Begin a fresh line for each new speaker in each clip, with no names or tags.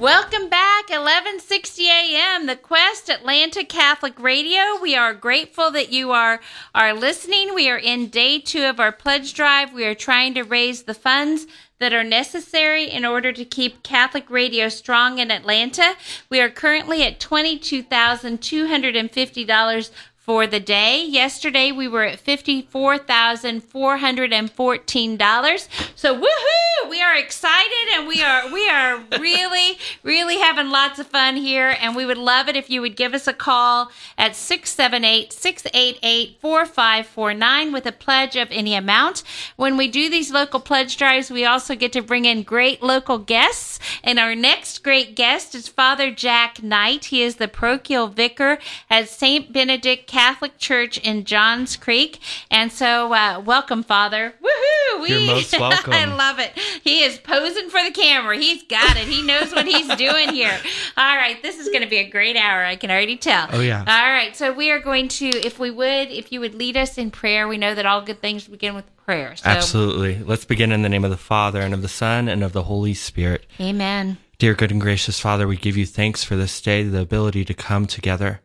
Welcome back, 1160 a.m. The Quest Atlanta Catholic Radio. We are grateful that you are are listening. We are in day two of our pledge drive. We are trying to raise the funds that are necessary in order to keep Catholic radio strong in Atlanta. We are currently at $22,250 for the day. Yesterday we were at $54,414. So woohoo! We are excited and we are we are really really having lots of fun here and we would love it if you would give us a call at 678-688-4549 with a pledge of any amount. When we do these local pledge drives, we also get to bring in great local guests. And our next great guest is Father Jack Knight. He is the parochial vicar at St. Benedict Catholic Church in Johns Creek. And so, uh, welcome, Father. Woohoo!
You're most welcome.
I love it. He is posing for the camera. He's got it. He knows what he's doing here. All right, this is going to be a great hour. I can already tell.
Oh, yeah.
All right, so we are going to, if we would, if you would lead us in prayer. We know that all good things begin with prayer. So,
Absolutely. Let's begin in the name of the Father and of the Son and of the Holy Spirit.
Amen.
Dear good and gracious Father, we give you thanks for this day, the ability to come together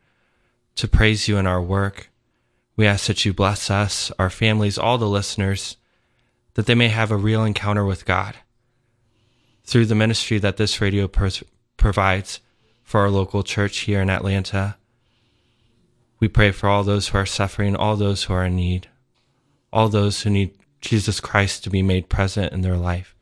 to praise you in our work. We ask that you bless us, our families, all the listeners, that they may have a real encounter with God through the ministry that this radio provides for our local church here in Atlanta. We pray for all those who are suffering, all those who are in need, all those who need Jesus Christ to be made present in their life.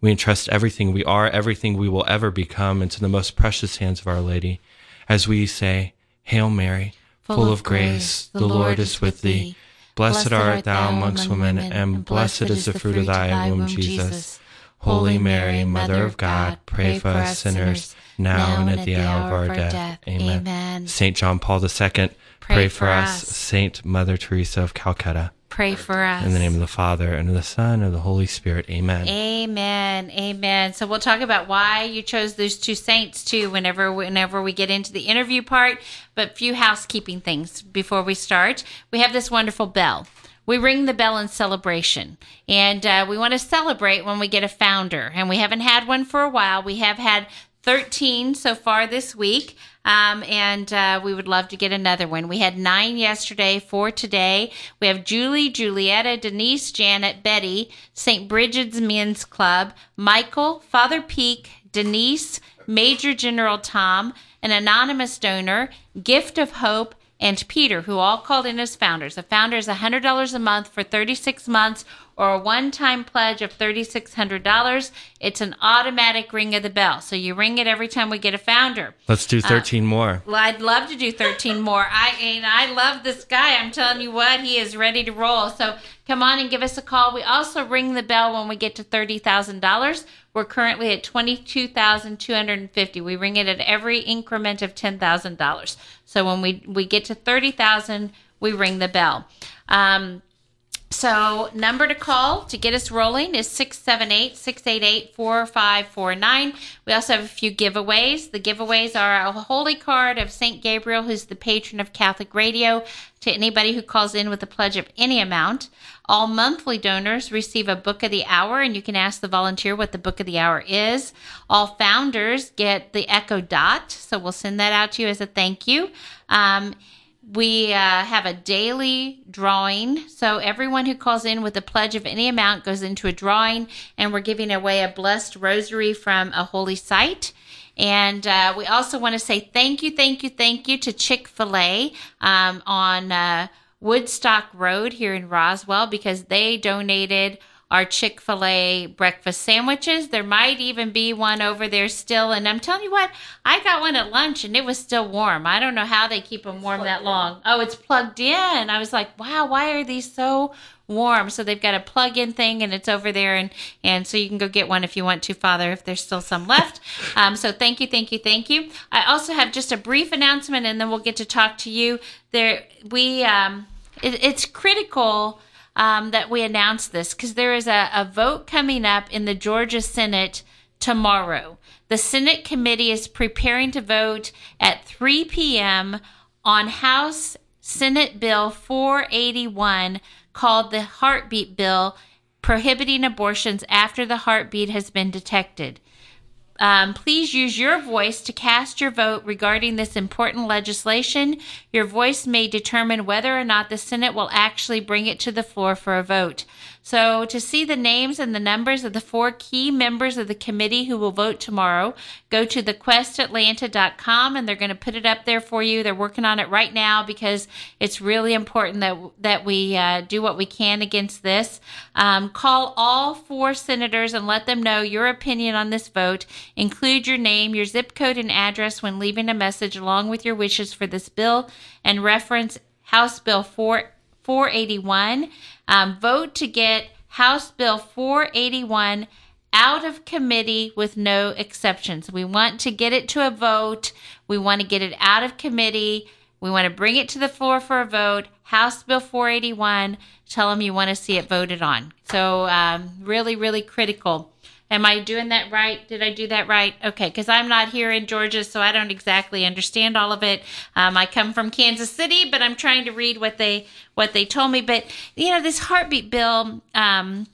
We entrust everything we are, everything we will ever become into the most precious hands of Our Lady as we say, Hail Mary, full, of grace, the Lord is with thee. Blessed art thou amongst women, and blessed is the fruit of thy womb, Jesus. Holy Mary, Mother of God, pray for us sinners, now and at the hour of our death. Amen. Saint John Paul II, pray, for us. Saint Mother Teresa of Calcutta.
Pray for us.
In the name of the Father, and of the Son, and of the Holy Spirit. Amen.
Amen. Amen. So we'll talk about why you chose those two saints too whenever whenever we get into the interview part, but few housekeeping things before we start. We have this wonderful bell. We ring the bell in celebration, and uh, we want to celebrate when we get a founder. And we haven't had one for a while. We have had 13 so far this week. Um, and uh, we would love to get another one. We had nine yesterday, four today. We have Julie, Julietta, Denise, Janet, Betty, St. Bridget's Men's Club, Michael, Father Peak, Denise, Major General Tom, an anonymous donor, Gift of Hope, and Peter, who all called in as founders. A founder is $100 a month for 36 months or a one time pledge of $3,600. It's an automatic ring of the bell. So you ring it every time we get a founder.
Let's do 13 more.
Well, I'd love to do 13 more. I and I love this guy. I'm telling you what, he is ready to roll. So come on and give us a call. We also ring the bell when we get to $30,000. We're currently at 22,250. We ring it at every increment of $10,000. So when we we get to 30,000, we ring the bell. Um, so, number to call to get us rolling is 678 688 4549. We also have a few giveaways. The giveaways are a holy card of St. Gabriel, who's the patron of Catholic radio, to anybody who calls in with a pledge of any amount. All monthly donors receive a book of the hour, and you can ask the volunteer what the book of the hour is. All founders get the Echo Dot, so we'll send that out to you as a thank you. Um, we uh, have a daily drawing. So everyone who calls in with a pledge of any amount goes into a drawing, and we're giving away a blessed rosary from a holy site. And uh, we also want to say thank you, thank you, thank you to Chick fil A um, on uh, Woodstock Road here in Roswell because they donated our Chick fil A breakfast sandwiches. There might even be one over there still. And I'm telling you what, I got one at lunch and it was still warm. I don't know how they keep them warm that long. Oh, it's plugged in. I was like, wow, why are these so warm? So they've got a plug in thing and it's over there. And, and so you can go get one if you want to, Father, if there's still some left. Um, so thank you, thank you, thank you. I also have just a brief announcement and then we'll get to talk to you. There, we, um, it, it's critical um, that we announce this because there is a, a vote coming up in the Georgia Senate tomorrow. The Senate committee is preparing to vote at 3 p.m. on House Senate Bill 481 called the Heartbeat Bill prohibiting abortions after the heartbeat has been detected. Um, please use your voice to cast your vote regarding this important legislation. Your voice may determine whether or not the Senate will actually bring it to the floor for a vote. So, to see the names and the numbers of the four key members of the committee who will vote tomorrow, go to thequestatlanta.com and they're going to put it up there for you. They're working on it right now because it's really important that that we uh, do what we can against this. Um, call all four senators and let them know your opinion on this vote. Include your name, your zip code, and address when leaving a message along with your wishes for this bill and reference House Bill 4, 481. Um, vote to get House Bill 481 out of committee with no exceptions. We want to get it to a vote. We want to get it out of committee. We want to bring it to the floor for a vote. House Bill 481. Tell them you want to see it voted on. So, um, really, really critical. Am I doing that right? Did I do that right? Okay, because I'm not here in Georgia, so I don't exactly understand all of it. Um, I come from Kansas City, but I'm trying to read what they what they told me. But you know, this heartbeat bill. Um,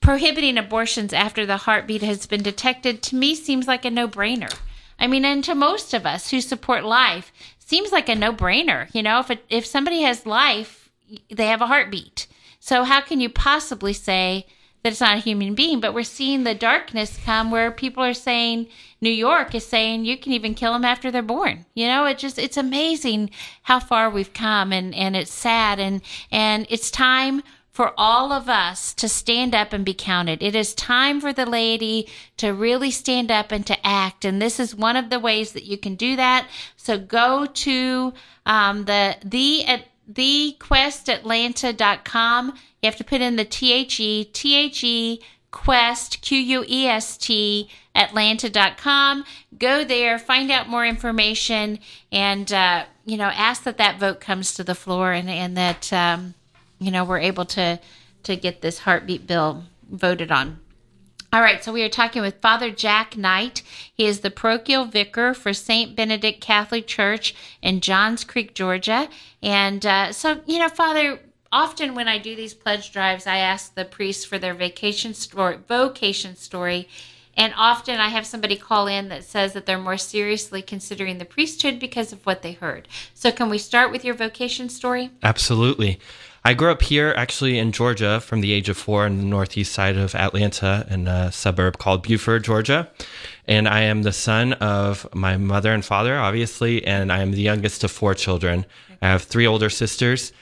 prohibiting abortions after the heartbeat has been detected to me seems like a no-brainer. I mean, and to most of us who support life, seems like a no-brainer. You know, if it, if somebody has life, they have a heartbeat. So how can you possibly say that it's not a human being? But we're seeing the darkness come where people are saying New York is saying you can even kill them after they're born. You know, it just it's amazing how far we've come, and and it's sad, and and it's time for all of us to stand up and be counted. It is time for the laity to really stand up and to act. And this is one of the ways that you can do that. So go to um, the the at thequestatlanta.com. You have to put in the T H E T H E quest Q U E S T Atlanta.com. Go there, find out more information, and uh, you know ask that that vote comes to the floor and and that. Um, you know, we're able to to get this heartbeat bill voted on. All right, so we are talking with Father Jack Knight. He is the parochial vicar for St. Benedict Catholic Church in Johns Creek, Georgia. And uh, so, you know, Father, often when I do these pledge drives, I ask the priests for their vacation story, vocation story. And often I have somebody call in that says that they're more seriously considering the priesthood because of what they heard. So, can we start with your vocation story?
Absolutely. I grew up here, actually in Georgia, from the age of four in the northeast side of Atlanta, in a suburb called Buford, Georgia. And I am the son of my mother and father, obviously, and I am the youngest of four children. I have three older sisters,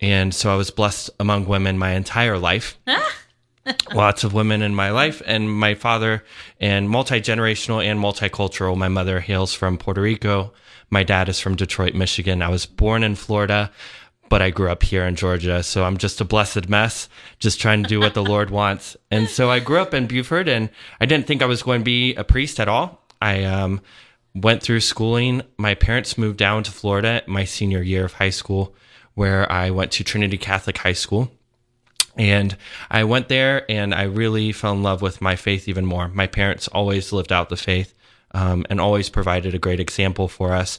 and so I was blessed among women my entire life. Lots of women in my life, and my father, and multi generational and multicultural. My mother hails from Puerto Rico. My dad is from Detroit, Michigan. I was born in Florida but I grew up here in Georgia. So I'm just a blessed mess, just trying to do what the Lord wants. And so I grew up in Buford and I didn't think I was going to be a priest at all. I um, went through schooling. My parents moved down to Florida my senior year of high school, where I went to Trinity Catholic High School. And I went there and I really fell in love with my faith even more. My parents always lived out the faith um, and always provided a great example for us.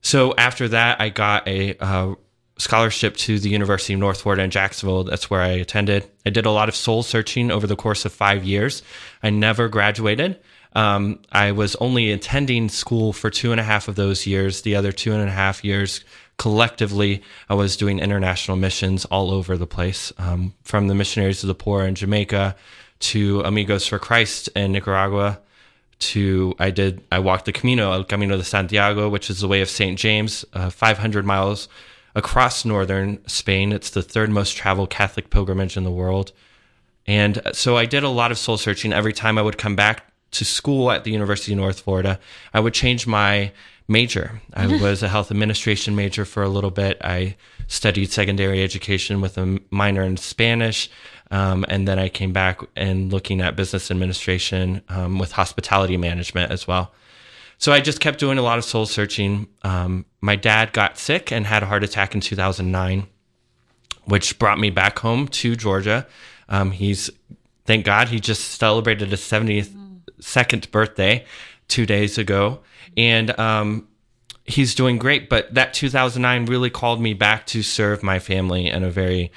So after that, I got a uh, scholarship to the University of North Florida in Jacksonville. That's where I attended. I did a lot of soul searching over the course of five years. I never graduated. Um, I was only attending school for two and a half of those years. The other two and a half years, collectively, I was doing international missions all over the place, um, from the Missionaries of the Poor in Jamaica to Amigos for Christ in Nicaragua. To I did I walked the Camino, El Camino de Santiago, which is the way of Saint James, uh, 500 miles across northern Spain. It's the third most traveled Catholic pilgrimage in the world. And so I did a lot of soul searching. Every time I would come back to school at the University of North Florida, I would change my major. I was a health administration major for a little bit. I studied secondary education with a minor in Spanish. Um, and then I came back and looking at business administration um, with hospitality management as well. So I just kept doing a lot of soul searching. Um, my dad got sick and had a heart attack in 2009, which brought me back home to Georgia. Um, he's, thank God, he just celebrated his 72nd birthday two days ago. And um, he's doing great. But that 2009 really called me back to serve my family in a very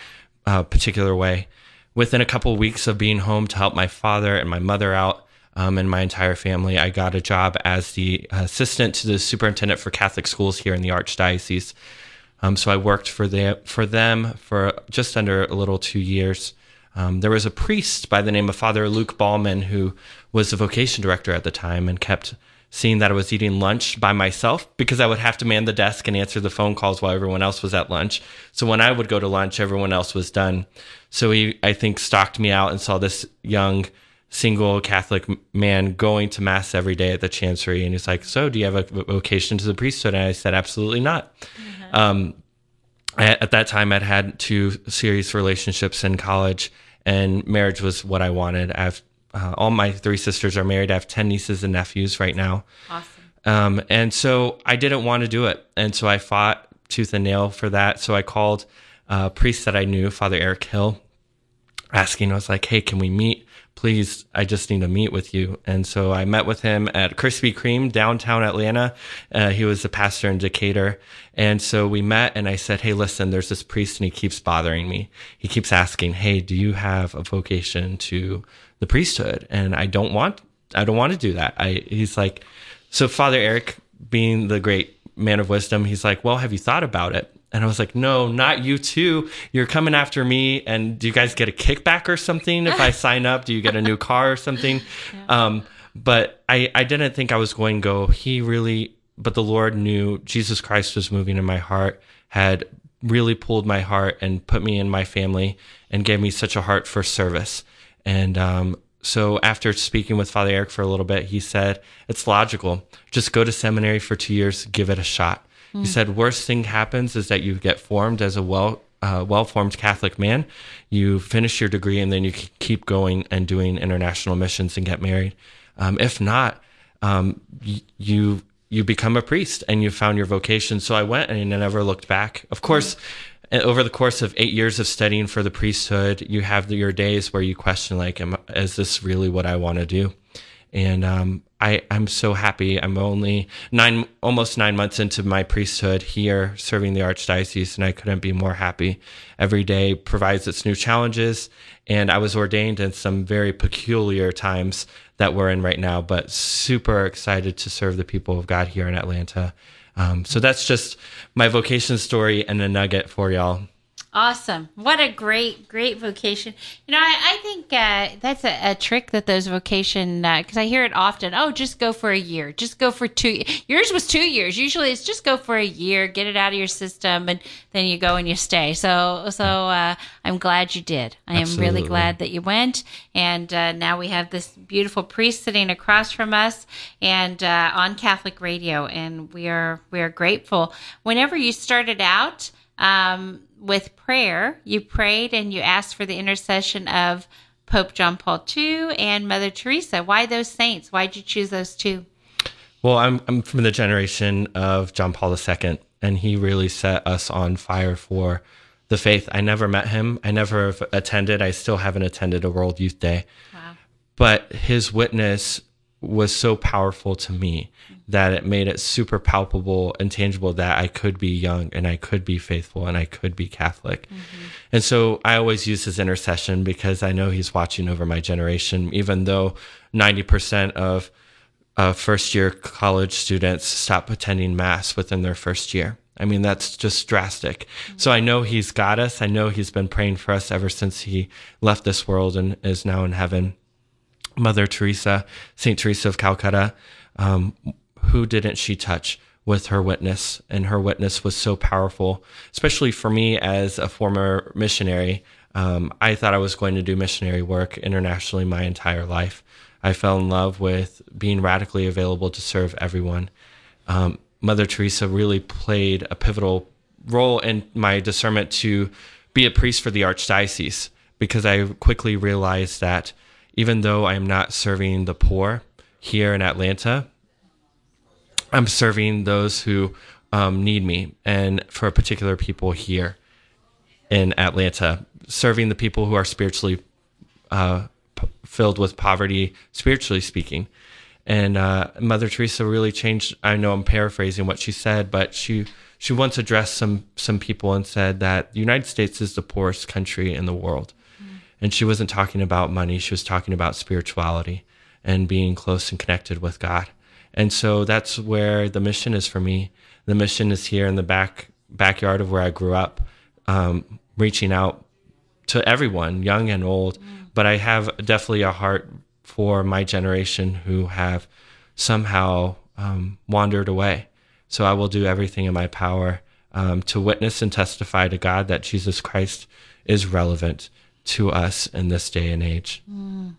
uh, particular way. Within a couple of weeks of being home to help my father and my mother out, um, and my entire family. I got a job as the assistant to the superintendent for Catholic schools here in the Archdiocese. Um, so I worked for for them for just under a little two years. Um, there was a priest by the name of Father Luke Ballman who was the vocation director at the time and kept seeing that I was eating lunch by myself because I would have to man the desk and answer the phone calls while everyone else was at lunch. So when I would go to lunch, everyone else was done. So he, I think, stalked me out and saw this young single Catholic man going to mass every day at the chancery. And he's like, So, do you have a vocation to the priesthood? And I said, Absolutely not. Mm-hmm. Um, at that time, I'd had two serious relationships in college, and marriage was what I wanted. I've uh, all my three sisters are married. I have 10 nieces and nephews right now.
Awesome.
Um, and so I didn't want to do it. And so I fought tooth and nail for that. So I called a priest that I knew, Father Eric Hill, asking, I was like, hey, can we meet? Please, I just need to meet with you. And so I met with him at Krispy Kreme downtown Atlanta. Uh, he was a pastor in Decatur. And so we met and I said, Hey, listen, there's this priest and he keeps bothering me. He keeps asking, Hey, do you have a vocation to the priesthood? And I don't want, I don't want to do that. I, he's like, so Father Eric being the great man of wisdom, he's like, well, have you thought about it? And I was like, no, not you too. You're coming after me. And do you guys get a kickback or something if I sign up? Do you get a new car or something? Yeah. Um, but I, I didn't think I was going to go. He really, but the Lord knew Jesus Christ was moving in my heart, had really pulled my heart and put me in my family and gave me such a heart for service. And um, so after speaking with Father Eric for a little bit, he said, it's logical. Just go to seminary for two years, give it a shot. Mm. He said, worst thing happens is that you get formed as a well uh, well formed Catholic man. You finish your degree and then you keep going and doing international missions and get married. Um, if not, um, y- you you become a priest and you found your vocation. So I went and I never looked back. Of course. Mm. Over the course of eight years of studying for the priesthood, you have your days where you question, like, am, is this really what I want to do? And um, I, I'm so happy. I'm only nine, almost nine months into my priesthood here serving the Archdiocese, and I couldn't be more happy. Every day provides its new challenges, and I was ordained in some very peculiar times that we're in right now, but super excited to serve the people of God here in Atlanta. Um, so that's just my vocation story and a nugget for y'all.
Awesome. What a great, great vocation. You know, I, I think uh, that's a, a, trick that those vocation, because uh, I hear it often. Oh, just go for a year. Just go for two. Yours was two years. Usually it's just go for a year, get it out of your system, and then you go and you stay. So, so uh, I'm glad you did. I am really glad that you went. And uh, now we have this beautiful priest sitting across from us and uh, on Catholic radio. And we are, we are grateful. Whenever you started out, um, with prayer. You prayed and you asked for the intercession of Pope John Paul II and Mother Teresa. Why those saints? Why did you choose those two?
Well, I'm, I'm from the generation of John Paul II, and he really set us on fire for the faith. I never met him. I never attended. I still haven't attended a World Youth Day. Wow. But his witness was so powerful to me that it made it super palpable and tangible that I could be young and I could be faithful and I could be Catholic. Mm-hmm. And so I always use his intercession because I know he's watching over my generation, even though 90% of uh, first year college students stop attending Mass within their first year. I mean, that's just drastic. Mm-hmm. So I know he's got us. I know he's been praying for us ever since he left this world and is now in heaven. Mother Teresa, Saint Teresa of Calcutta, um, who didn't she touch with her witness? And her witness was so powerful, especially for me as a former missionary. Um, I thought I was going to do missionary work internationally my entire life. I fell in love with being radically available to serve everyone. Um, Mother Teresa really played a pivotal role in my discernment to be a priest for the archdiocese because I quickly realized that even though I am not serving the poor here in Atlanta, I'm serving those who um, need me, and for particular people here in Atlanta, serving the people who are spiritually uh, p- filled with poverty, spiritually speaking. And uh, Mother Teresa really changed. I know I'm paraphrasing what she said, but she she once addressed some some people and said that the United States is the poorest country in the world. And she wasn't talking about money. She was talking about spirituality and being close and connected with God. And so that's where the mission is for me. The mission is here in the back backyard of where I grew up, um, reaching out to everyone, young and old. Mm. But I have definitely a heart for my generation who have somehow um, wandered away. So I will do everything in my power um, to witness and testify to God that Jesus Christ is relevant to us in this day and age. Mm.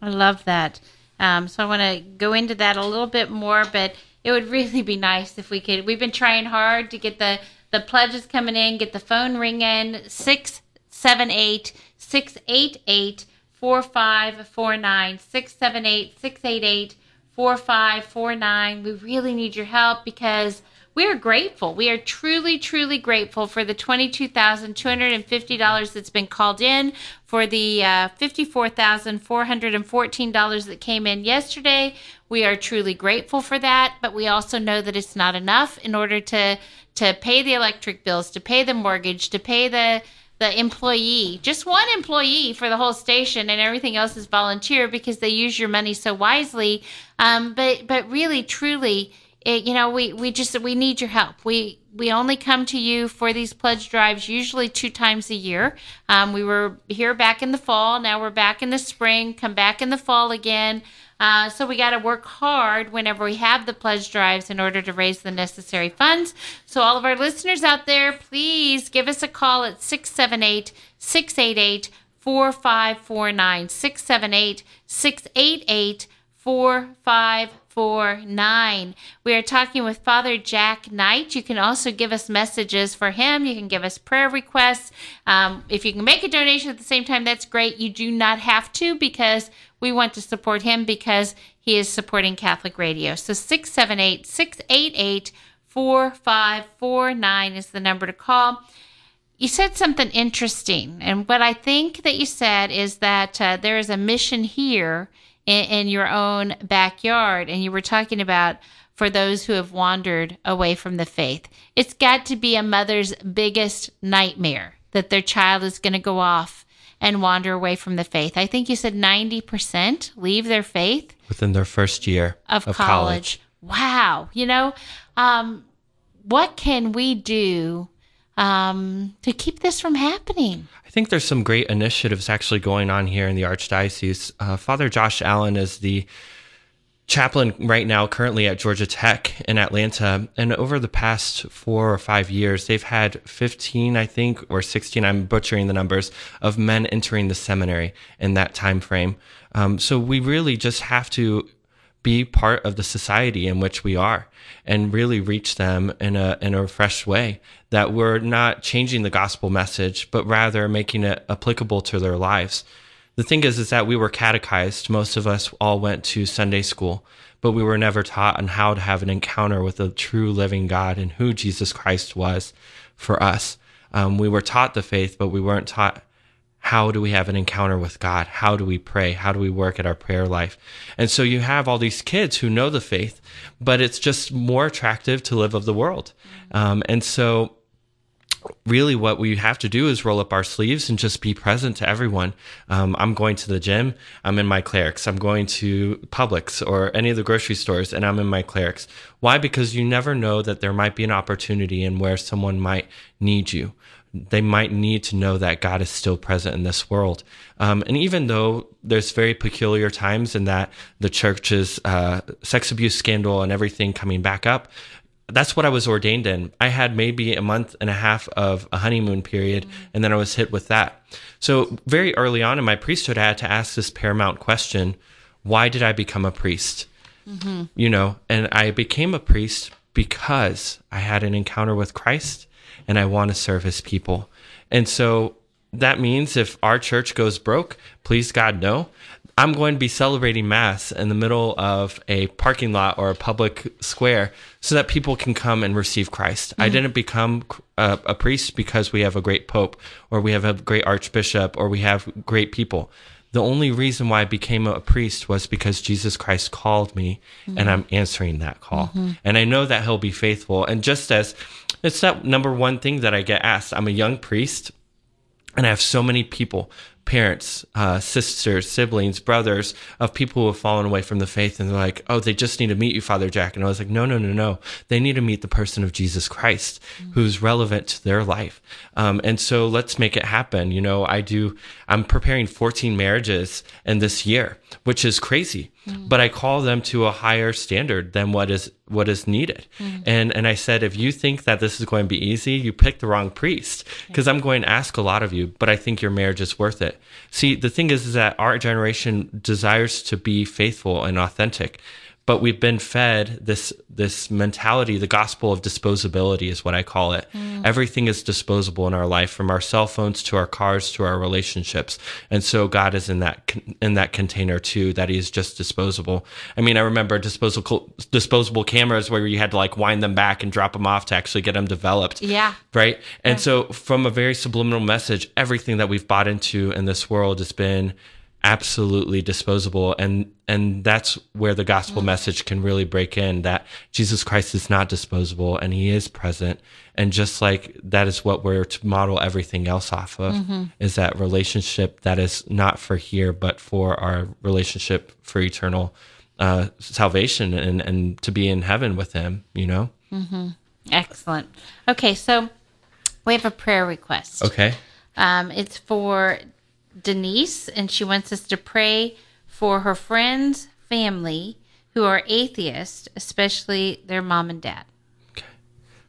I love that. Um, so I want to go into that a little bit more, but it would really be nice if we could. We've been trying hard to get the the pledges coming in, get the phone ringing. Six seven eight six eight eight four five four nine six seven eight six eight eight four five four nine. We really need your help because we are grateful. We are truly, truly grateful for the $22,250 that's been called in, for the uh, $54,414 that came in yesterday. We are truly grateful for that, but we also know that it's not enough in order to to pay the electric bills, to pay the mortgage, to pay the the employee, just one employee for the whole station, and everything else is volunteer because they use your money so wisely. Um, but but really, truly, it, you know, we, we just we need your help. We we only come to you for these pledge drives usually two times a year. Um, we were here back in the fall. Now we're back in the spring. Come back in the fall again. Uh, so we got to work hard whenever we have the pledge drives in order to raise the necessary funds. So all of our listeners out there, please give us a call at 678 688 4549 678 688 4549. We are talking with Father Jack Knight. You can also give us messages for him. You can give us prayer requests. Um, if you can make a donation at the same time, that's great. You do not have to because we want to support him because he is supporting Catholic radio. So 678 688 4549 is the number to call you said something interesting. And what I think that you said is that uh, there is a mission here in, in your own backyard. And you were talking about for those who have wandered away from the faith. It's got to be a mother's biggest nightmare that their child is going to go off and wander away from the faith. I think you said 90% leave their faith
within their first year
of, of college. college. Wow. You know, um, what can we do um, to keep this from happening?
Think there's some great initiatives actually going on here in the Archdiocese. Uh, Father Josh Allen is the chaplain right now, currently at Georgia Tech in Atlanta. And over the past four or five years, they've had 15, I think, or 16, I'm butchering the numbers, of men entering the seminary in that time frame. Um, so we really just have to be part of the society in which we are and really reach them in a in a fresh way that we're not changing the gospel message but rather making it applicable to their lives. The thing is is that we were catechized. Most of us all went to sunday school but we were never taught on how to have an encounter with the true living god and who jesus christ was for us. Um, we were taught the faith but we weren't taught how do we have an encounter with God? How do we pray? How do we work at our prayer life? And so you have all these kids who know the faith, but it's just more attractive to live of the world. Um, and so really what we have to do is roll up our sleeves and just be present to everyone. Um, I'm going to the gym, I'm in my clerics. I'm going to Publix or any of the grocery stores and I'm in my clerics. Why? Because you never know that there might be an opportunity in where someone might need you they might need to know that God is still present in this world. Um, and even though there's very peculiar times in that the church's uh, sex abuse scandal and everything coming back up, that's what I was ordained in. I had maybe a month and a half of a honeymoon period, and then I was hit with that. So, very early on in my priesthood, I had to ask this paramount question why did I become a priest? Mm-hmm. You know, and I became a priest because I had an encounter with Christ and I want to serve his people. And so that means if our church goes broke, please God, no. I'm going to be celebrating Mass in the middle of a parking lot or a public square so that people can come and receive Christ. Mm-hmm. I didn't become a, a, priest because we have a great pope or we have a great archbishop or we have great people. The only reason why I became a priest was because Jesus Christ called me mm-hmm. and I'm answering that call. Mm-hmm. And I know that he'll be faithful. And just as it's that number one thing that I get asked. I'm a young priest and I have so many people parents, uh, sisters, siblings, brothers of people who have fallen away from the faith, and they're like, "Oh, they just need to meet you, Father Jack." And I was like, "No, no, no, no. They need to meet the person of Jesus Christ, mm-hmm. who's relevant to their life." Um, and so let's make it happen. You know, I do. I'm preparing 14 marriages in this year, which is crazy, mm-hmm. but I call them to a higher standard than what is what is needed. Mm-hmm. And and I said, if you think that this is going to be easy, you picked the wrong priest because I'm going to ask a lot of you, but I think your marriage is worth it. See, the thing is, is that our generation desires to be faithful and authentic but we've been fed this this mentality the gospel of disposability is what i call it. Mm. everything is disposable in our life from our cell phones to our cars to our relationships. And so god is in that in that container too that he is just disposable. I mean i remember disposable disposable cameras where you had to like wind them back and drop them off to actually get them developed.
Yeah.
Right? And yeah. so from a very subliminal message everything that we've bought into in this world has been absolutely disposable and and that's where the gospel mm. message can really break in that Jesus Christ is not disposable and he is present and just like that is what we're to model everything else off of mm-hmm. is that relationship that is not for here but for our relationship for eternal uh, salvation and and to be in heaven with him you know
mm-hmm. excellent okay so we have a prayer request
okay
um, it's for Denise, and she wants us to pray for her friends, family who are atheists, especially their mom and dad.
Okay.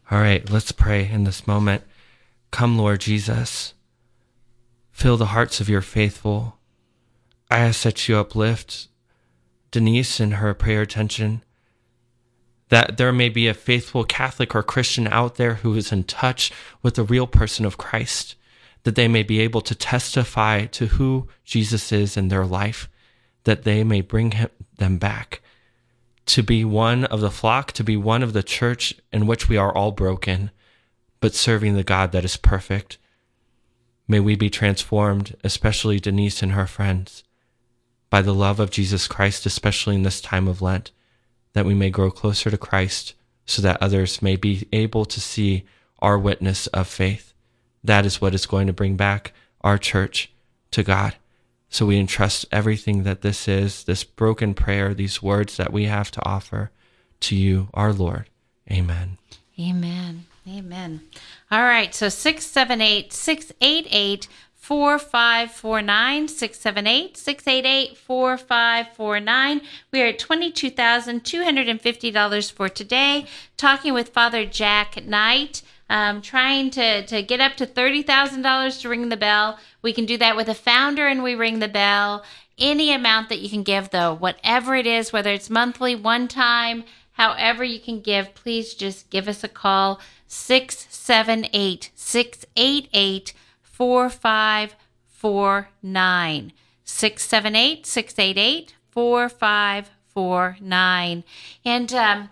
All right, let's pray in this moment. Come, Lord Jesus. Fill the hearts of your faithful. I ask that you uplift Denise in her prayer attention, that there may be a faithful Catholic or Christian out there who is in touch with the real person of Christ that they may be able to testify to who Jesus is in their life, that they may bring him, them back to be one of the flock, to be one of the church in which we are all broken, but serving the God that is perfect. May we be transformed, especially Denise and her friends, by the love of Jesus Christ, especially in this time of Lent, that we may grow closer to Christ so that others may be able to see our witness of faith. That is what is going to bring back our church to God. So we entrust everything that this is, this broken prayer, these words that we have to offer to you, our Lord. Amen.
Amen. Amen. All right. So 678 688 4549 678 688 4549. We are at $22,250 for today. Talking with Father Jack Knight um, trying to, to get up to $30,000 to ring the bell. We can do that with a founder and we ring the bell. Any amount that you can give, though, whatever it is, whether it's monthly, one time, however you can give, please just give us a call 678 688 4549. 678 688 4549. And um,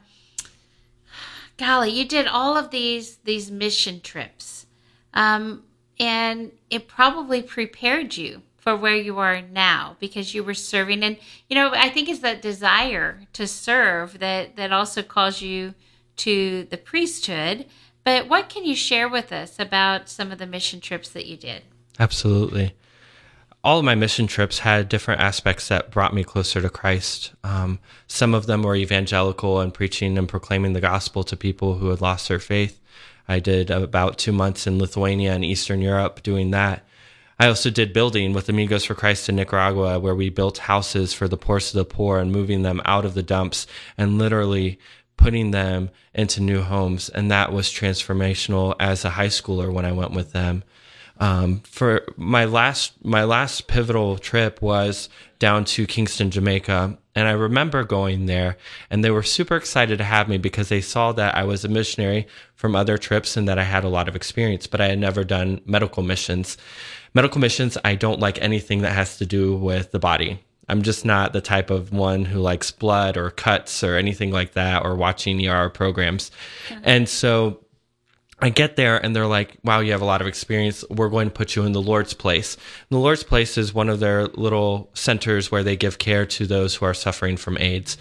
golly, you did all of these these mission trips, um, and it probably prepared you for where you are now because you were serving. And you know, I think it's that desire to serve that that also calls you to the priesthood. But what can you share with us about some of the mission trips that you did?
Absolutely all of my mission trips had different aspects that brought me closer to Christ. Um, some of them were evangelical and preaching and proclaiming the gospel to people who had lost their faith. I did about two months in Lithuania and Eastern Europe doing that. I also did building with Amigos for Christ in Nicaragua, where we built houses for the poorest of the poor and moving them out of the dumps and literally putting them into new homes. And that was transformational as a high schooler when I went with them. Um, for my last my last pivotal trip was down to Kingston, Jamaica, and I remember going there, and they were super excited to have me because they saw that I was a missionary from other trips and that I had a lot of experience, but I had never done medical missions. Medical missions, I don't like anything that has to do with the body. I'm just not the type of one who likes blood or cuts or anything like that or watching ER programs. And so I get there and they're like, wow, you have a lot of experience. We're going to put you in the Lord's Place. And the Lord's Place is one of their little centers where they give care to those who are suffering from AIDS.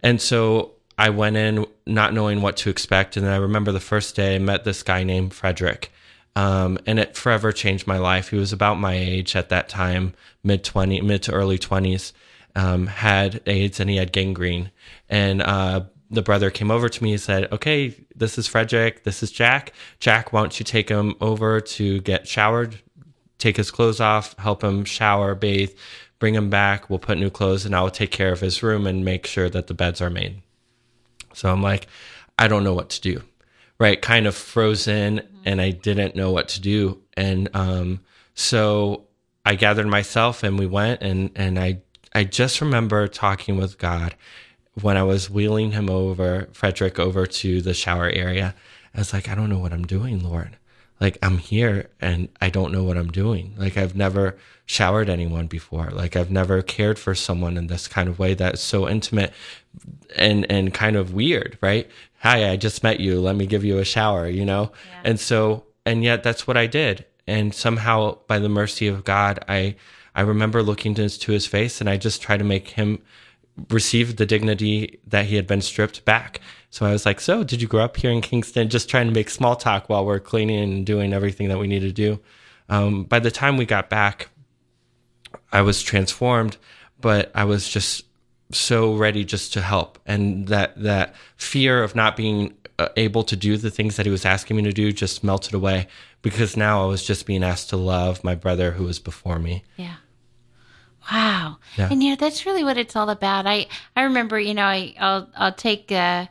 And so I went in not knowing what to expect. And I remember the first day I met this guy named Frederick. Um, and it forever changed my life. He was about my age at that time, mid 20, mid to early 20s, um, had AIDS and he had gangrene. And uh, the brother came over to me and said, Okay, this is Frederick, this is Jack. Jack, why don't you take him over to get showered, take his clothes off, help him shower, bathe, bring him back. We'll put new clothes and I'll take care of his room and make sure that the beds are made. So I'm like, I don't know what to do right kind of frozen and i didn't know what to do and um, so i gathered myself and we went and and i i just remember talking with god when i was wheeling him over frederick over to the shower area i was like i don't know what i'm doing lord like i'm here and i don't know what i'm doing like i've never showered anyone before like i've never cared for someone in this kind of way that's so intimate and and kind of weird right hi, I just met you. Let me give you a shower, you know? Yeah. And so, and yet that's what I did. And somehow by the mercy of God, I, I remember looking to his, to his face and I just tried to make him receive the dignity that he had been stripped back. So I was like, so did you grow up here in Kingston? Just trying to make small talk while we're cleaning and doing everything that we need to do. Um, by the time we got back, I was transformed, but I was just so ready just to help and that that fear of not being uh, able to do the things that he was asking me to do just melted away because now I was just being asked to love my brother who was before me.
Yeah. Wow. Yeah. And yeah, that's really what it's all about. I I remember, you know, I I'll I'll take uh,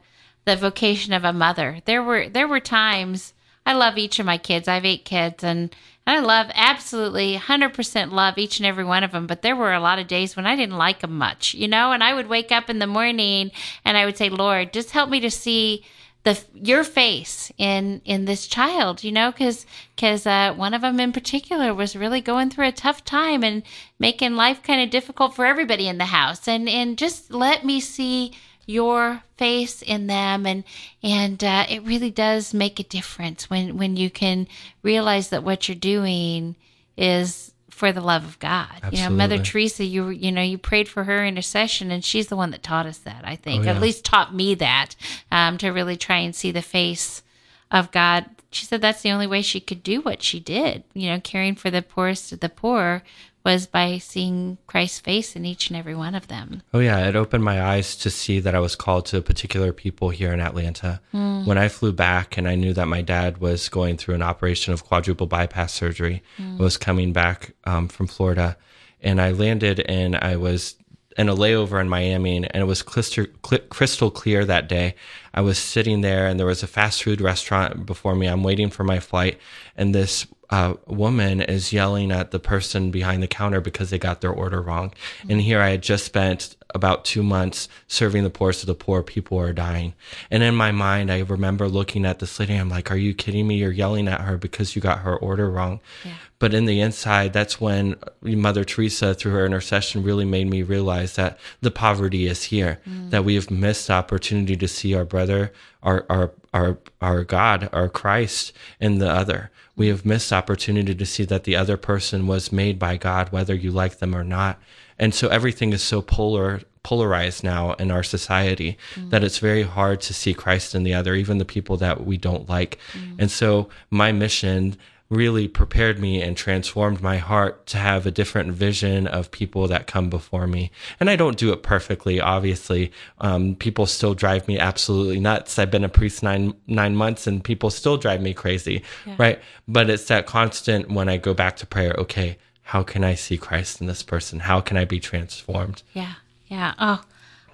the vocation of a mother. There were there were times I love each of my kids. I have eight kids and I love absolutely 100% love each and every one of them. But there were a lot of days when I didn't like them much, you know, and I would wake up in the morning and I would say, Lord, just help me to see the your face in in this child you know because because uh, one of them in particular was really going through a tough time and making life kind of difficult for everybody in the house. And and just let me see your face in them and and uh, it really does make a difference when when you can realize that what you're doing is for the love of God. Absolutely. You know, Mother Teresa, you you know, you prayed for her intercession, and she's the one that taught us that. I think, oh, yeah. at least taught me that um, to really try and see the face of God. She said that's the only way she could do what she did. You know, caring for the poorest of the poor was by seeing Christ's face in each and every one of them.
Oh, yeah. It opened my eyes to see that I was called to particular people here in Atlanta. Mm. When I flew back and I knew that my dad was going through an operation of quadruple bypass surgery, mm. was coming back um, from Florida, and I landed and I was in a layover in Miami, and it was crystal clear that day. I was sitting there, and there was a fast food restaurant before me. I'm waiting for my flight, and this uh, woman is yelling at the person behind the counter because they got their order wrong. Mm-hmm. And here I had just spent about two months serving the poorest of the poor. People are dying. And in my mind, I remember looking at this lady. I'm like, are you kidding me? You're yelling at her because you got her order wrong. Yeah. But in the inside, that's when Mother Teresa, through her intercession, really made me realize that the poverty is here, mm. that we have missed the opportunity to see our brother, our, our, our, our God, our Christ in the other we have missed opportunity to see that the other person was made by God, whether you like them or not. And so everything is so polar polarized now in our society mm. that it's very hard to see Christ in the other, even the people that we don't like. Mm. And so my mission really prepared me and transformed my heart to have a different vision of people that come before me. And I don't do it perfectly, obviously. Um, people still drive me absolutely nuts. I've been a priest nine nine months, and people still drive me crazy, yeah. right? But it's that constant when I go back to prayer. Okay, how can I see Christ in this person? How can I be transformed?
Yeah, yeah. Oh,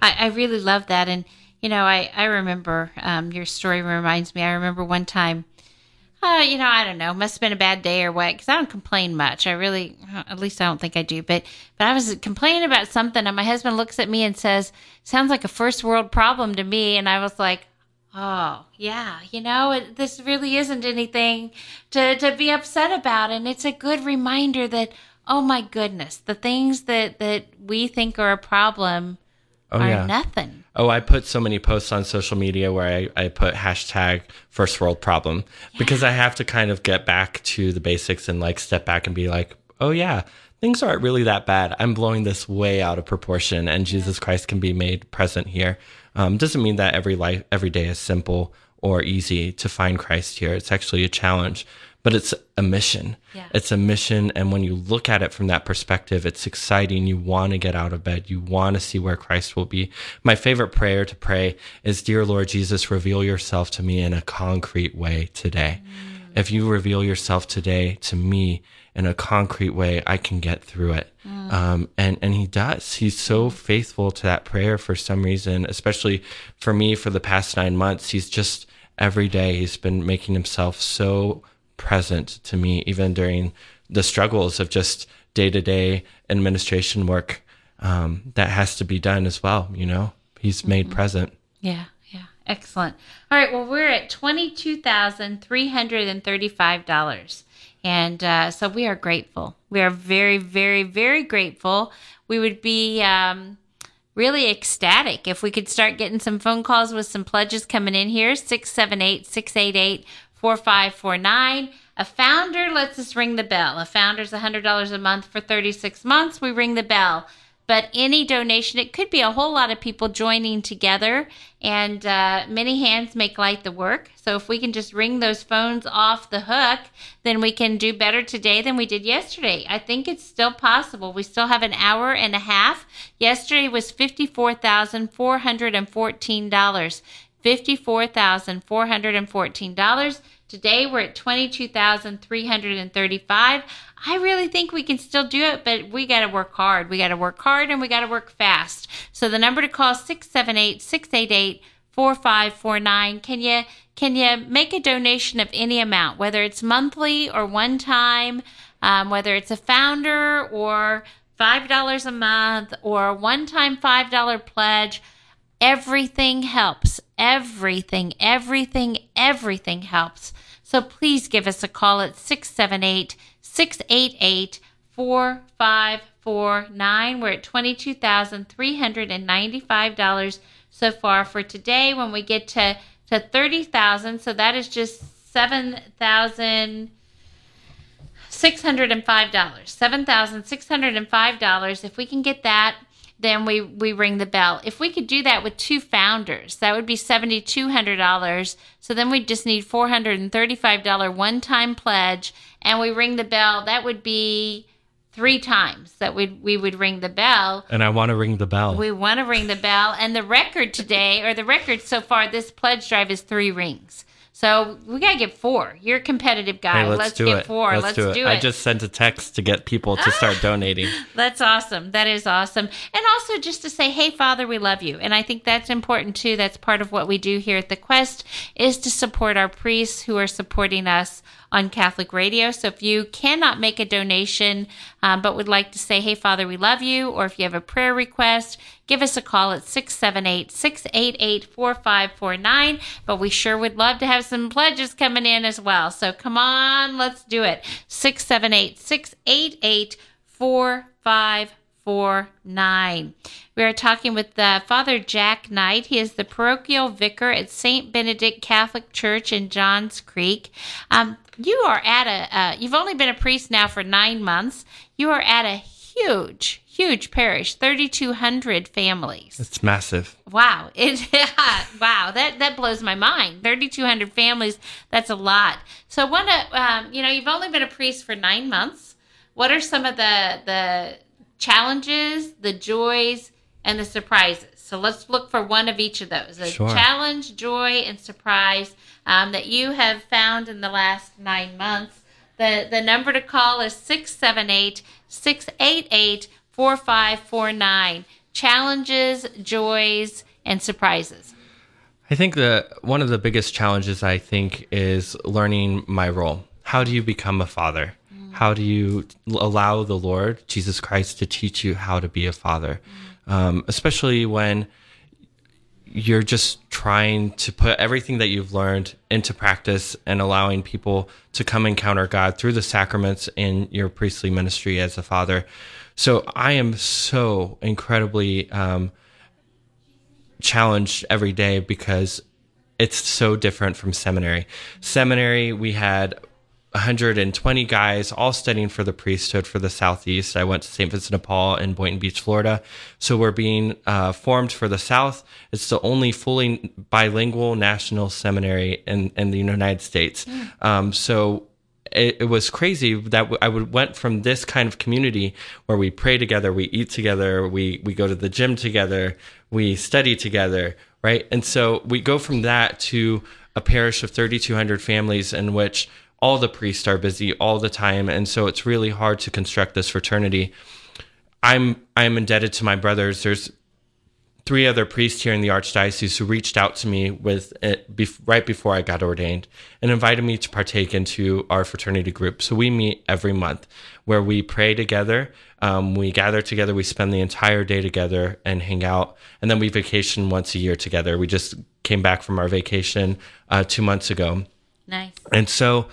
I, I really love that, and you know, I I remember um, your story reminds me. I remember one time uh, you know, I don't know. Must have been a bad day or what. Because I don't complain much. I really, at least I don't think I do. But, but I was complaining about something, and my husband looks at me and says, "Sounds like a first world problem to me." And I was like, "Oh, yeah. You know, it, this really isn't anything to to be upset about, and it's a good reminder that, oh my goodness, the things that that we think are a problem oh, are yeah. nothing."
Oh, I put so many posts on social media where I, I put hashtag first world problem yeah. because I have to kind of get back to the basics and like step back and be like, oh, yeah, things aren't really that bad. I'm blowing this way out of proportion and Jesus Christ can be made present here. Um, doesn't mean that every life, every day is simple or easy to find Christ here. It's actually a challenge. But it's a mission.
Yeah.
It's a mission. And when you look at it from that perspective, it's exciting. You want to get out of bed. You want to see where Christ will be. My favorite prayer to pray is, Dear Lord Jesus, reveal yourself to me in a concrete way today. Mm. If you reveal yourself today to me in a concrete way, I can get through it. Mm. Um, and, and he does. He's so faithful to that prayer for some reason, especially for me for the past nine months. He's just every day, he's been making himself so present to me, even during the struggles of just day to day administration work um, that has to be done as well. You know, he's made mm-hmm. present.
Yeah, yeah, excellent. All right, well, we're at twenty two thousand three hundred and thirty five dollars. And uh, so we are grateful. We are very, very, very grateful. We would be um, really ecstatic if we could start getting some phone calls with some pledges coming in here 678 688 4549. A founder lets us ring the bell. A founder founder's $100 a month for 36 months. We ring the bell. But any donation, it could be a whole lot of people joining together, and uh, many hands make light the work. So if we can just ring those phones off the hook, then we can do better today than we did yesterday. I think it's still possible. We still have an hour and a half. Yesterday was $54,414. $54,414. Today we're at 22,335. I really think we can still do it, but we got to work hard. We got to work hard and we got to work fast. So the number to call is 678-688-4549. Can you can you make a donation of any amount, whether it's monthly or one time, um, whether it's a founder or $5 a month or a one-time $5 pledge? Everything helps. Everything, everything, everything helps. So please give us a call at 678 688 4549. We're at $22,395 so far for today. When we get to, to 30000 so that is just 7000 $605. $7,605. If we can get that, then we we ring the bell. If we could do that with two founders, that would be seventy two hundred dollars. So then we just need four hundred and thirty five dollar one time pledge, and we ring the bell. That would be three times that we we would ring the bell.
And I want to ring the bell.
We want to ring the bell. And the record today, or the record so far, this pledge drive is three rings. So we gotta get four. You're a competitive guy.
Hey, let's,
let's
do
get
it.
four.
Let's,
Let's,
do, it.
do, it.
I just sent a text to get people to start ah, donating.
That's awesome. That is awesome. And also just to say, hey, Father, we love you. And I think that's important too. That's part of what we do here at the Quest is to support our priests who are supporting us on Catholic radio. So if you cannot make a donation um, but would like to say, hey, Father, we love you, or if you have a prayer request, give us a call at 678 688 4549. But we sure would love to have some pledges coming in as well. So come on, let's do it. 678 688 4549. We are talking with uh, Father Jack Knight. He is the parochial vicar at St. Benedict Catholic Church in Johns Creek. Um, you are at a, uh, you've only been a priest now for nine months. You are at a huge, huge parish, 3,200 families.
It's massive.
Wow. It, wow. That, that blows my mind. 3,200 families. That's a lot. So what, um, you know, you've only been a priest for nine months. What are some of the, the challenges, the joys, and the surprises? So let's look for one of each of those a sure. challenge, joy, and surprise um, that you have found in the last nine months. The, the number to call is 678 688 4549. Challenges, joys, and surprises.
I think the one of the biggest challenges I think is learning my role. How do you become a father? How do you allow the Lord Jesus Christ to teach you how to be a father? Um, especially when you're just trying to put everything that you've learned into practice and allowing people to come encounter God through the sacraments in your priestly ministry as a father. So I am so incredibly um, challenged every day because it's so different from seminary. Seminary, we had 120 guys all studying for the priesthood for the Southeast. I went to St. Vincent de Paul in Boynton Beach, Florida. So we're being uh, formed for the South. It's the only fully bilingual national seminary in, in the United States. Mm. Um, so it, it was crazy that I would went from this kind of community where we pray together, we eat together, we we go to the gym together, we study together, right? And so we go from that to a parish of 3,200 families in which all the priests are busy all the time, and so it's really hard to construct this fraternity. I'm I'm indebted to my brothers. There's three other priests here in the archdiocese who reached out to me with right before I got ordained and invited me to partake into our fraternity group. So we meet every month where we pray together. Um, we gather together. We spend the entire day together and hang out, and then we vacation once a year together. We just came back from our vacation uh, two months ago.
Nice.
And so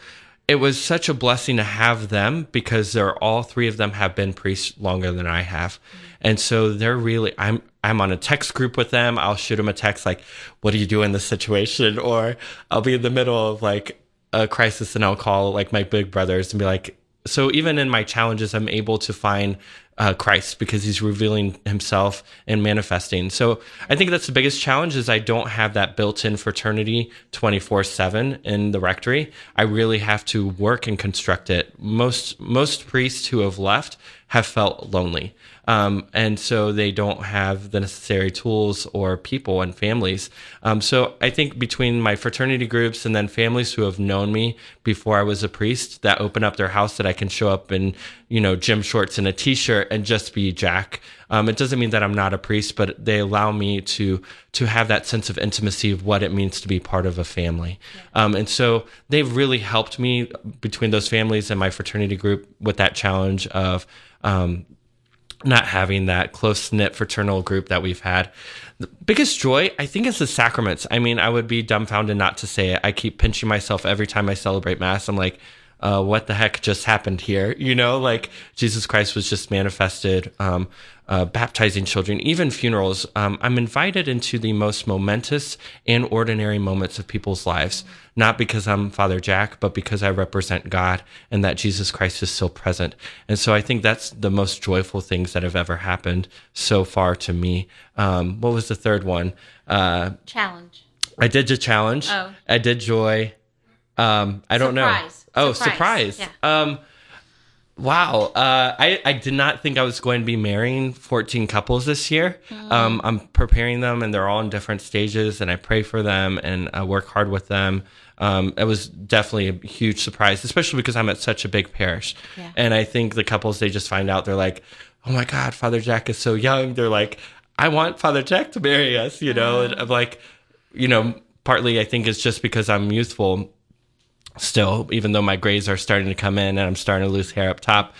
it was such a blessing to have them because they're all three of them have been priests longer than I have. And so they're really I'm I'm on a text group with them. I'll shoot them a text like, "What do you do in this situation?" Or I'll be in the middle of like a crisis and I'll call like my big brothers and be like, "So even in my challenges, I'm able to find uh, Christ because He's revealing Himself and manifesting." So I think that's the biggest challenge is I don't have that built-in fraternity 24/7 in the rectory. I really have to work and construct it. Most most priests who have left have felt lonely. Um, and so they don't have the necessary tools or people and families. Um, so I think between my fraternity groups and then families who have known me before I was a priest that open up their house that I can show up in, you know, gym shorts and a t-shirt and just be Jack. Um, it doesn't mean that I'm not a priest, but they allow me to to have that sense of intimacy of what it means to be part of a family. Um, and so they've really helped me between those families and my fraternity group with that challenge of um, not having that close knit fraternal group that we've had. The biggest joy, I think, is the sacraments. I mean, I would be dumbfounded not to say it. I keep pinching myself every time I celebrate Mass. I'm like, uh, what the heck just happened here? You know, like Jesus Christ was just manifested. Um, uh, baptizing children, even funerals. Um, I'm invited into the most momentous and ordinary moments of people's lives, not because I'm Father Jack, but because I represent God and that Jesus Christ is still present. And so I think that's the most joyful things that have ever happened so far to me. Um, what was the third one?
Uh, challenge.
I did the challenge. Oh. I did joy. Um, I don't
surprise.
know. Oh, surprise. surprise. Yeah. Um, Wow. Uh, I, I did not think I was going to be marrying 14 couples this year. Mm. Um, I'm preparing them and they're all in different stages and I pray for them and I work hard with them. Um, it was definitely a huge surprise, especially because I'm at such a big parish. Yeah. And I think the couples, they just find out, they're like, oh my God, Father Jack is so young. They're like, I want Father Jack to marry us, you know? Mm. And I'm like, you know, partly I think it's just because I'm youthful still, even though my grays are starting to come in and I'm starting to lose hair up top.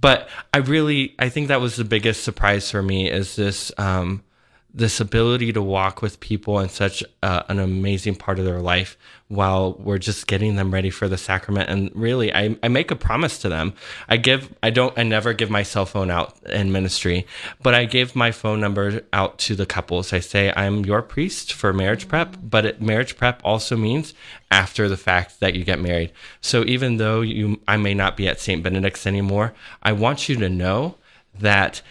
But I really, I think that was the biggest surprise for me is this, um, this ability to walk with people in such an amazing part of their life while we're just getting them ready for the sacrament. And really I, I make a promise to them. I give i don't i never give my cell phone out in ministry but i give my phone number out to the couples. I say i'm your priest for marriage prep but it, marriage prep also means after the fact that you get married. So even though you i may not be at st benedict's anymore i want you to know that